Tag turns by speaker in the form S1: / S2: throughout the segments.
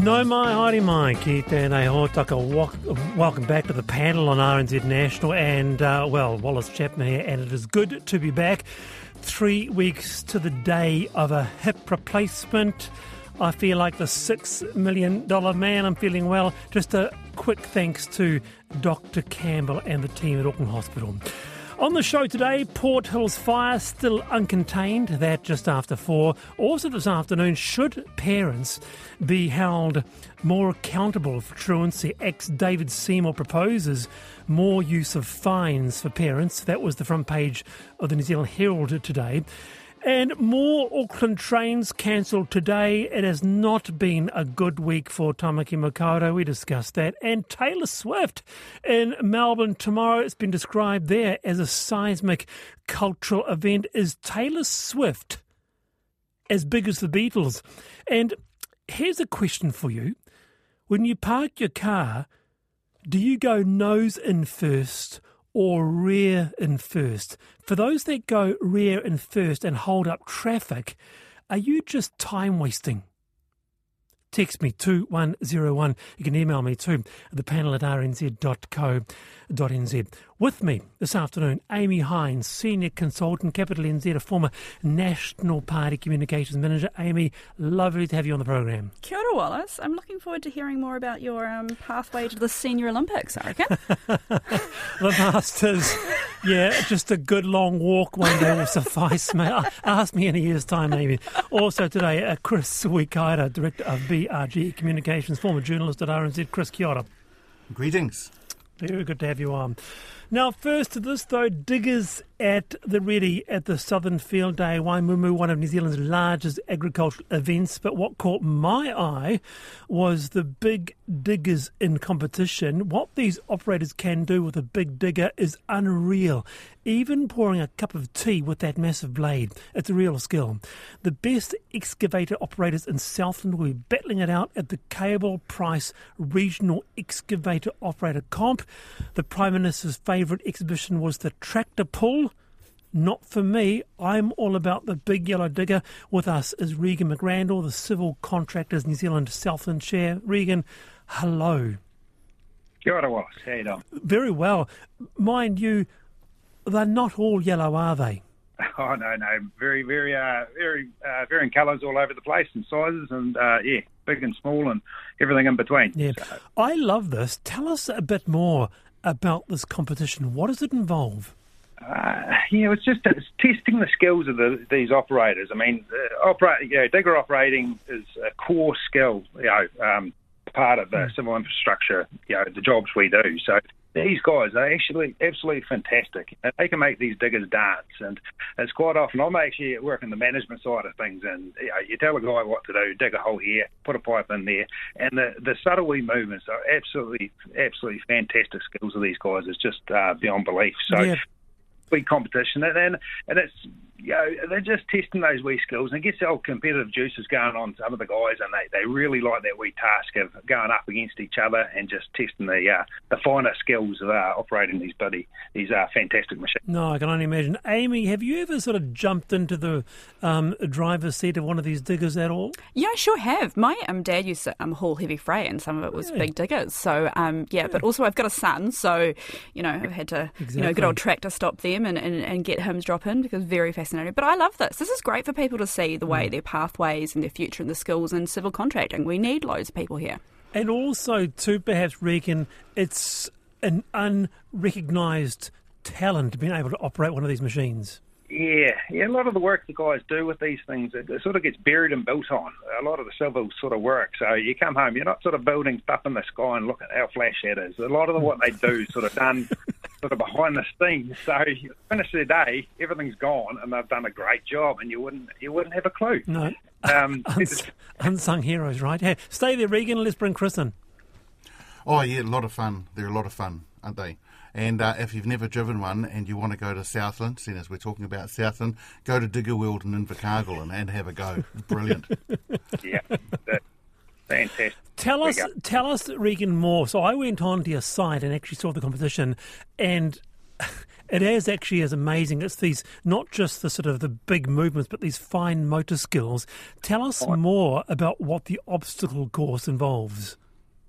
S1: No mai haere mai ki tēnei hōtaka. Welcome back to the panel on RNZ National and, uh, well, Wallace Chapman here, and it is good to be back. Three weeks to the day of a hip replacement. I feel like the six million dollar man. I'm feeling well. Just a quick thanks to Dr. Campbell and the team at Auckland Hospital. On the show today, Port Hills fire still uncontained, that just after four. Also this afternoon, should parents be held more accountable for truancy? ACT's David Seymour proposes more use of fines for parents. That was the front page of the New Zealand Herald today. And more Auckland trains cancelled today. It has not been a good week for Tamaki Makaurau. We discussed that. And Taylor Swift in Melbourne tomorrow. It's been described there as a seismic cultural event. Is Taylor Swift as big as the Beatles? And here's a question for you. When you park your car, do you go nose in first or rear in first. For those that go rear in first and hold up traffic, are you just time wasting? Text me 2101. You can email me too, the panel at rnz.co.nz. With me this afternoon, Aimie Hines, Senior Consultant, Capital NZ, a former National Party Communications Manager. Aimie, lovely to have you on the program.
S2: Kia ora, Wallace. I'm looking forward to hearing more about your um, pathway to the Senior Olympics, I reckon.
S1: the Masters, yeah, just a good long walk one day will suffice, mate. Ask me in a year's time, maybe. Also today, uh, Chris Wikaira, Director of BRG Communications, former journalist at RNZ. Chris, kia ora.
S3: Greetings.
S1: Very good to have you on. Now, first to this though, diggers at the ready at the Southern Field Day Waimumu, one of New Zealand's largest agricultural events. But what caught my eye was the big diggers in competition. What these operators can do with a big digger is unreal. Even pouring a cup of tea with that massive blade, it's a real skill. The best excavator operators in Southland will be battling it out at the Cable Price Regional Excavator Operator Comp. The Prime Minister's favourite exhibition was the tractor pull not for me. I'm all about the big yellow digger. With us is Regan McRandall, the Civil Contractors New Zealand Southland Chair. Regan, hello.
S4: Kia ora, Wallace. How you doing?
S1: Very well. Mind you, they're not all yellow, are they?
S4: Oh no, no, very, very, uh, very, uh, varying colours all over the place and sizes, and uh, yeah, big and small, and everything in between.
S1: Yeah, so. I love this. Tell us a bit more about this competition. What does it involve?
S4: Uh, know, it's just it's testing the skills of the, these operators. I mean, uh, operate, you know, digger operating is a core skill, you know, um, part of the mm. civil infrastructure, you know, the jobs we do. So these guys are actually absolutely fantastic. They can make these diggers dance, and it's quite often I'm actually working the management side of things, and you, know, you tell a guy what to do, dig a hole here, put a pipe in there, and the the subtle wee movements are absolutely absolutely fantastic skills of these guys. It's just uh, beyond belief. So. Yeah big competition, and and, and it's you know they're just testing those wee skills, and it gets the old competitive juices going on some of the guys, and they, they really like that wee task of going up against each other and just testing the uh, the finer skills of uh, operating these buddy these uh, fantastic machines.
S1: No, I can only imagine. Aimie, have you ever sort of jumped into the um, driver's seat of one of these diggers at all?
S2: Yeah, I sure have. My um, dad used to um, haul heavy freight, and some of it was yeah. big diggers. So um, yeah, yeah, but also I've got a son, so you know I've had to exactly. you know good old tractor stop them and, and, and get him drop in because very But I love this. This is great for people to see the way mm. their pathways and their future and the skills in civil contracting. We need loads of people here.
S1: And also, to perhaps reckon it's an unrecognised talent being able to operate one of these machines.
S4: Yeah, yeah. A lot of the work the guys do with these things, it, it, sort of gets buried and built on. A lot of the civil sort of work. So you come home, you're not sort of building stuff in the sky and look at how flash that is. A lot of the, what they do sort of done sort of behind the scenes. So you finish the day, everything's gone, and they've done a great job, and you wouldn't you wouldn't have a clue.
S1: No, um, Uns- unsung heroes, right? Yeah, stay there, Regan. Let's bring Chris in.
S3: Oh yeah, a lot of fun. They're a lot of fun, aren't they? And uh, if you've never driven one and you want to go to Southland, seeing as we're talking about Southland, go to Digger World in Invercargill and, and have a go. Brilliant.
S4: yeah, fantastic.
S1: Tell us, tell us, Regan, more. So I went on to your site and actually saw the competition, and it is actually as amazing. It's these not just the sort of the big movements, but these fine motor skills. Tell us more about what the obstacle course involves.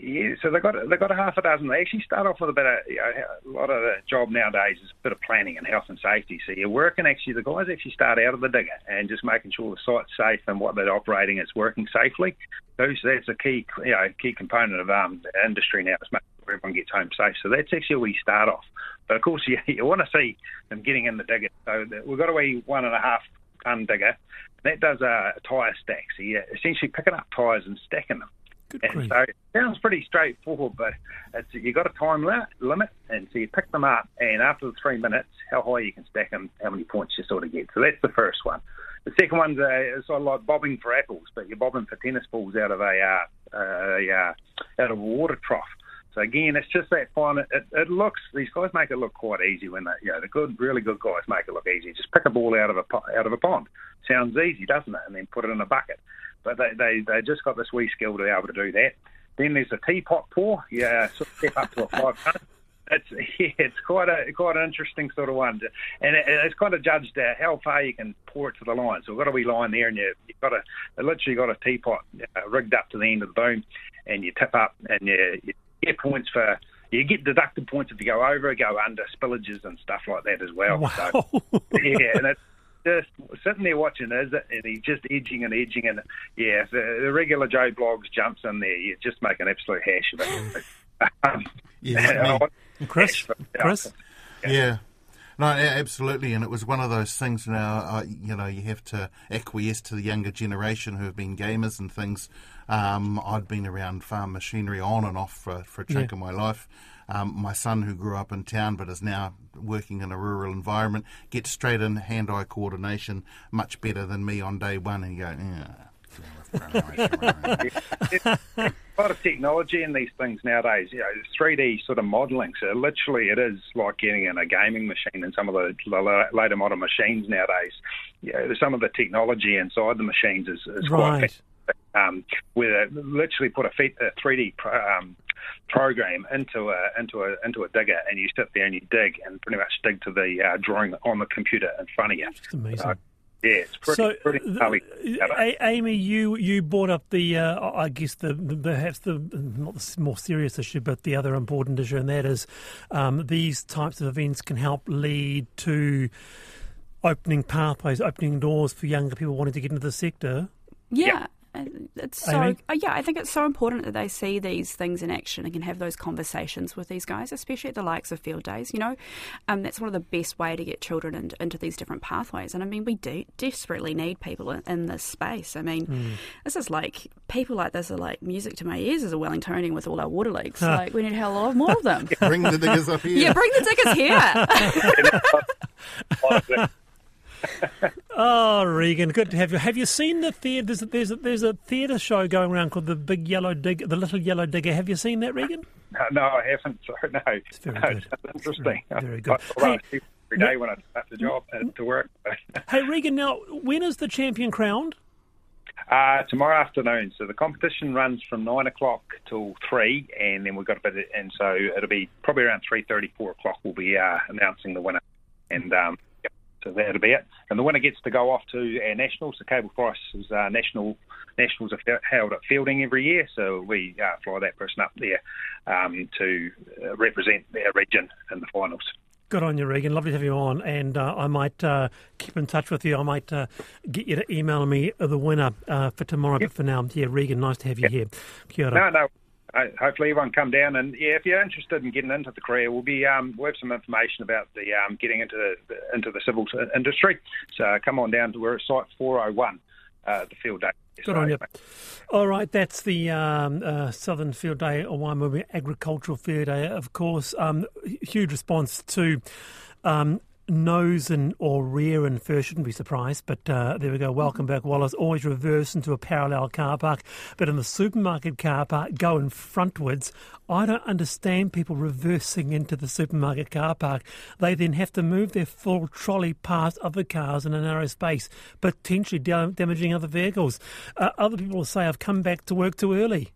S4: Yeah, so they got they got a half a dozen. They actually start off with a bit of you know, a lot of the job nowadays is a bit of planning and health and safety. So you're working actually the guys actually start out of the digger and just making sure the site's safe and what they're operating is working safely. So that's a key you know key component of um, the industry now is making sure everyone gets home safe. So that's actually where we start off. But of course you, you want to see them getting in the digger. So we've got a wee one and a half ton digger. That does a tyre stack. So you're essentially picking up tyres and stacking them.
S1: Good
S4: and
S1: grief.
S4: so it sounds pretty straightforward, but it's, you got a time limit, limit, and so you pick them up, and after the three minutes, how high you can stack them, how many points you sort of get. So that's the first one. The second one's uh, sort of like bobbing for apples, but you're bobbing for tennis balls out of a, uh, a uh, out of a water trough. So again, it's just that fun. It, it looks these guys make it look quite easy when they, you know, the good, really good guys make it look easy. Just pick a ball out of a out of a pond. Sounds easy, doesn't it? And then put it in a bucket. But they they they just got this wee skill to be able to do that. Then there's a teapot pour. Yeah, sort of step up to a five ton. It's yeah, it's quite a quite an interesting sort of one, and it, it's kind of judged uh, how far you can pour it to the line. So we've got a wee line there, and you, you've got a literally got a teapot uh, rigged up to the end of the boom, and you tip up, and you, you get points for you get deducted points if you go over, go under, spillages and stuff like that as well.
S1: Wow.
S4: So, yeah, and it's just sitting there watching is it, and he's just edging and edging, and yeah, the, the regular Joe Bloggs jumps in there, you just make an absolute hash of it. um,
S3: Yeah.
S1: Chris, Chris,
S3: Yeah. No, absolutely, and it was one of those things. Now, uh, you know, you have to acquiesce to the younger generation who have been gamers and things. Um, I'd been around farm machinery on and off for, for a chunk
S1: Yeah.
S3: of my life. Um, my son, who grew up in town but is now working in a rural environment, gets straight in hand-eye coordination much better than me on day one, and you go, yeah.
S4: a lot of technology in these things nowadays. You know, 3D sort of modelling. So literally, it is like getting in a gaming machine in some of the, the later modern machines nowadays. You know, some of the technology inside the machines is, is quite
S1: right.
S4: Um, where they literally put a, fe- a 3D um, program into a into a into a digger, and you sit there and you dig, and pretty much dig to the uh, drawing on the computer in front of you.
S1: It's amazing.
S4: So, yeah, it's pretty
S1: so,
S4: pretty
S1: the- Aimie, you you brought up the, uh, I guess the, the perhaps the not the more serious issue, but the other important issue, and that is um, these types of events can help lead to opening pathways, opening doors for younger people wanting to get into the sector.
S2: Yeah. And It's so
S1: Aimie?
S2: uh, yeah. I think it's so important that they see these things in action and can have those conversations with these guys, especially at the likes of field days. You know, um, that's one of the best way to get children in, into these different pathways. And I mean, we do desperately need people in, in this space. I mean,
S1: Hmm.
S2: this is like people like this are like music to my ears as a Wellingtonian with all our water leaks. like we need a hell of a lot more of them.
S3: Bring the diggers up here.
S2: yeah, bring the diggers here.
S1: Oh, Regan, good to have you. Have you seen the theatre? There's a, there's a, there's a theatre show going around called the Big Yellow Digger, the Little Yellow Digger. Have you seen that, Regan?
S4: No, no, I haven't. So no,
S1: It's very
S4: no,
S1: good.
S4: That's interesting.
S1: Very- very good.
S4: I
S1: Hey,
S4: every day when I start the job uh, to work.
S1: Hey, Regan, now when is the champion crowned?
S4: Uh, tomorrow afternoon. So the competition runs from nine o'clock till three, and then we've got a bit. Of, and so it'll be probably around three thirty, four o'clock. We'll be uh, announcing the winner, and um, so that'll be it. And the winner gets to go off to our nationals. The Cable Price's uh, national nationals are held at Feilding every year, so we uh, fly that person up there um, to uh, represent our region in the finals.
S1: Good on you, Regan. Lovely to have you on. And uh, I might uh, keep in touch with you. I might uh, get you to email me the winner uh, for tomorrow. But for now, yeah, Regan, nice to have you here. Kia ora.
S4: No, no. Uh, hopefully everyone come down and yeah, if you're interested in getting into the career, we'll be um, we'll have some information about the um, getting into the, into the civil industry. So come on down to we're at site 401, uh, the field day.
S1: Good on you. All right, that's the um, uh, Southern Field Day, Waimumu Agricultural Field Day, of course. Um, huge response to um, nose and or rear and first, shouldn't be surprised, but uh, there we go. Welcome back, Wallace. Always reverse into a parallel car park, but in the supermarket car park, going frontwards. I don't understand people reversing into the supermarket car park. They then have to move their full trolley past other cars in a narrow space, potentially dam- damaging other vehicles. Uh, other people will say, I've come back to work too early.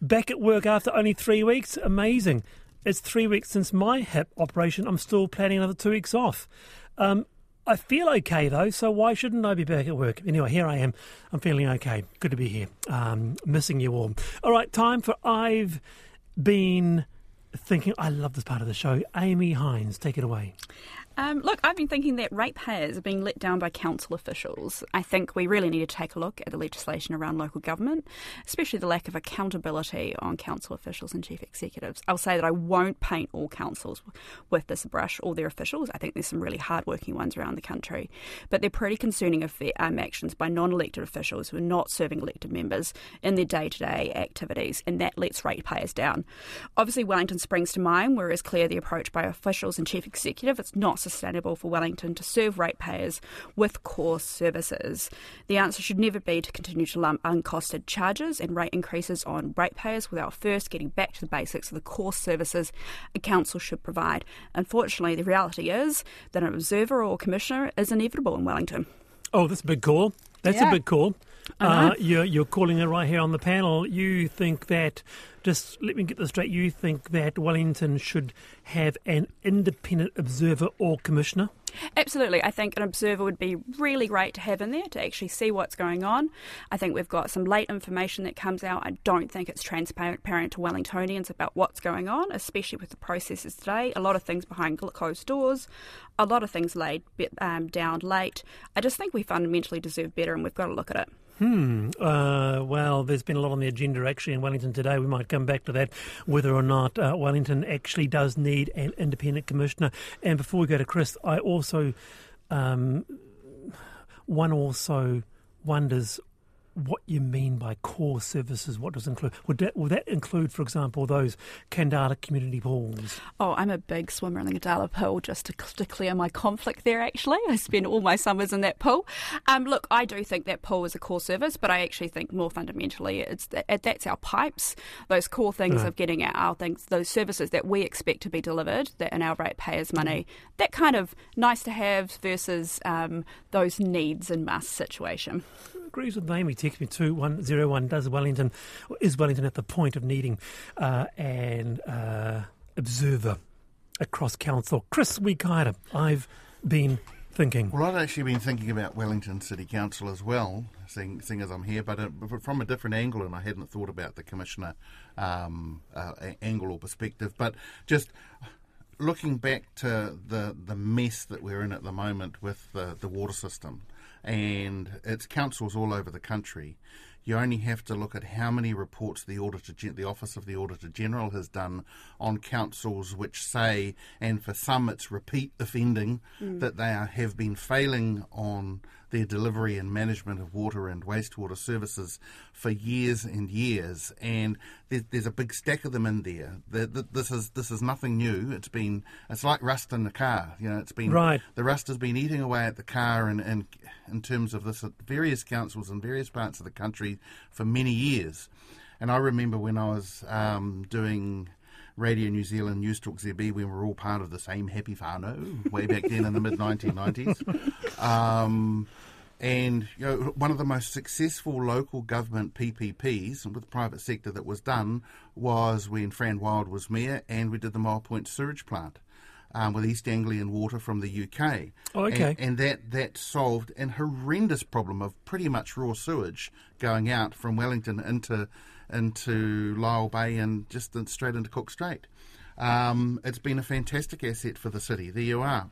S1: Back at work after only three weeks? Amazing. It's three weeks since my hip operation. I'm still planning another two weeks off. Um, I feel okay though, so why shouldn't I be back at work? Anyway, here I am. I'm feeling okay. Good to be here. Um, missing you all. All right, time for I've been thinking. I love this part of the show. Aimie Hines, take it away.
S2: Um, look, I've been thinking that ratepayers are being let down by council officials. I think we really need to take a look at the legislation around local government, especially the lack of accountability on council officials and chief executives. I'll say that I won't paint all councils with this brush, all their officials. I think there's some really hardworking ones around the country, but they're pretty concerning um, actions by non-elected officials who are not serving elected members in their day-to-day activities, and that lets ratepayers down. Obviously, Wellington springs to mind, where it's clear the approach by officials and chief executive it's not sustainable for Wellington to serve ratepayers with core services. The answer should never be to continue to lump uncosted charges and rate increases on ratepayers without first getting back to the basics of the core services a council should provide. Unfortunately, the reality is that an observer or commissioner is inevitable in Wellington.
S1: Oh, that's a big call. That's yeah. a big call. Uh, you're, you're calling it right here on the panel. You think that, just let me get this straight, you think that Wellington should have an independent observer or commissioner?
S2: Absolutely. I think an observer would be really great to have in there to actually see what's going on. I think we've got some late information that comes out. I don't think it's transparent to Wellingtonians about what's going on, especially with the processes today. A lot of things behind closed doors, a lot of things laid um, down late. I just think we fundamentally deserve better and we've got to look at it.
S1: Hmm. Uh, well, there's been a lot on the agenda actually in Wellington today. We might come back to that, whether or not uh, Wellington actually does need an independent commissioner. And before we go to Chris, I also, um, one also wonders what you mean by core services. What does include? Would that, would that include, for example, those Khandallah community pools?
S2: Oh, I'm a big swimmer in the Khandallah pool. Just to declare my conflict there, actually, I spend all my summers in that pool. Um, look, I do think that pool is a core service, but I actually think more fundamentally, it's that, that's our pipes. Those core things of getting our things, those services that we expect to be delivered, that in our ratepayers' money, that kind of nice to have versus um, those needs and must situation
S1: agrees with Aimie. Text me 2101. Does Wellington, is Wellington at the point of needing uh, an uh, observer across council? Chris Wikaira, I've been thinking.
S3: Well, I've actually been thinking about Wellington City Council as well, seeing, seeing as I'm here, but uh, from a different angle, and I hadn't thought about the commissioner um, uh, angle or perspective. But just looking back to the the mess that we're in at the moment with the, the water system and it's councils all over the country. You only have to look at how many reports the Auditor, the Office of the Auditor General has done on councils which say, and for some it's repeat offending, mm. that they are, have been failing on their delivery and management of water and wastewater services for years and years, and there's, there's a big stack of them in there. The, the, this is this is nothing new. It's been it's like rust in the car. You know, it's been
S1: right.
S3: The rust has been eating away at the car, and, and in terms of this at various councils in various parts of the country for many years. And I remember when I was um, doing Radio New Zealand News Talk ZB when we were all part of the same happy whānau way back then in the mid 1990s. Um, and you know, one of the most successful local government PPPs with the private sector that was done was when Fran Wilde was mayor and we did the Moa Point sewage plant. Um, with East Anglian Water from the UK.
S1: Oh, okay.
S3: And, and, that, that solved an horrendous problem of pretty much raw sewage going out from Wellington into into Lyall Bay and just straight into Cook Strait. Um, it's been a fantastic asset for the city. There you are.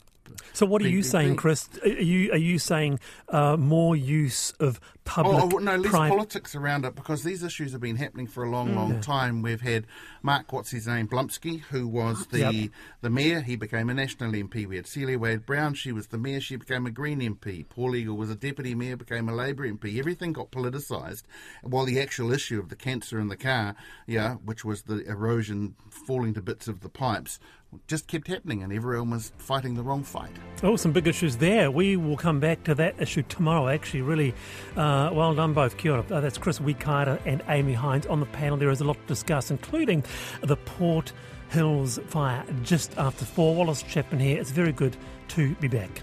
S1: So, what are you saying, Chris? Are you are you saying uh, more use of public?
S3: Oh, oh no, less politics around it because these issues have been happening for a long, mm. long time. We've had Mark, what's his name, Blumsky, who was the yep. the mayor. He became a national MP. We had Celia Wade Brown. She was the mayor. She became a Green MP. Paul Eagle was a deputy mayor, became a Labour MP. Everything got politicised, while the actual issue of the cancer in the car, yeah, which was the erosion falling to bits of the pipes, just kept happening and everyone was fighting the wrong fight.
S1: Oh, some big issues there. We will come back to that issue tomorrow, actually. Really uh, well done, both. Kia ora. Uh, that's Chris Wikaira and Aimie Hines on the panel. There is a lot to discuss, including the Port Hills fire just after four. Wallace Chapman here. It's very good to be back.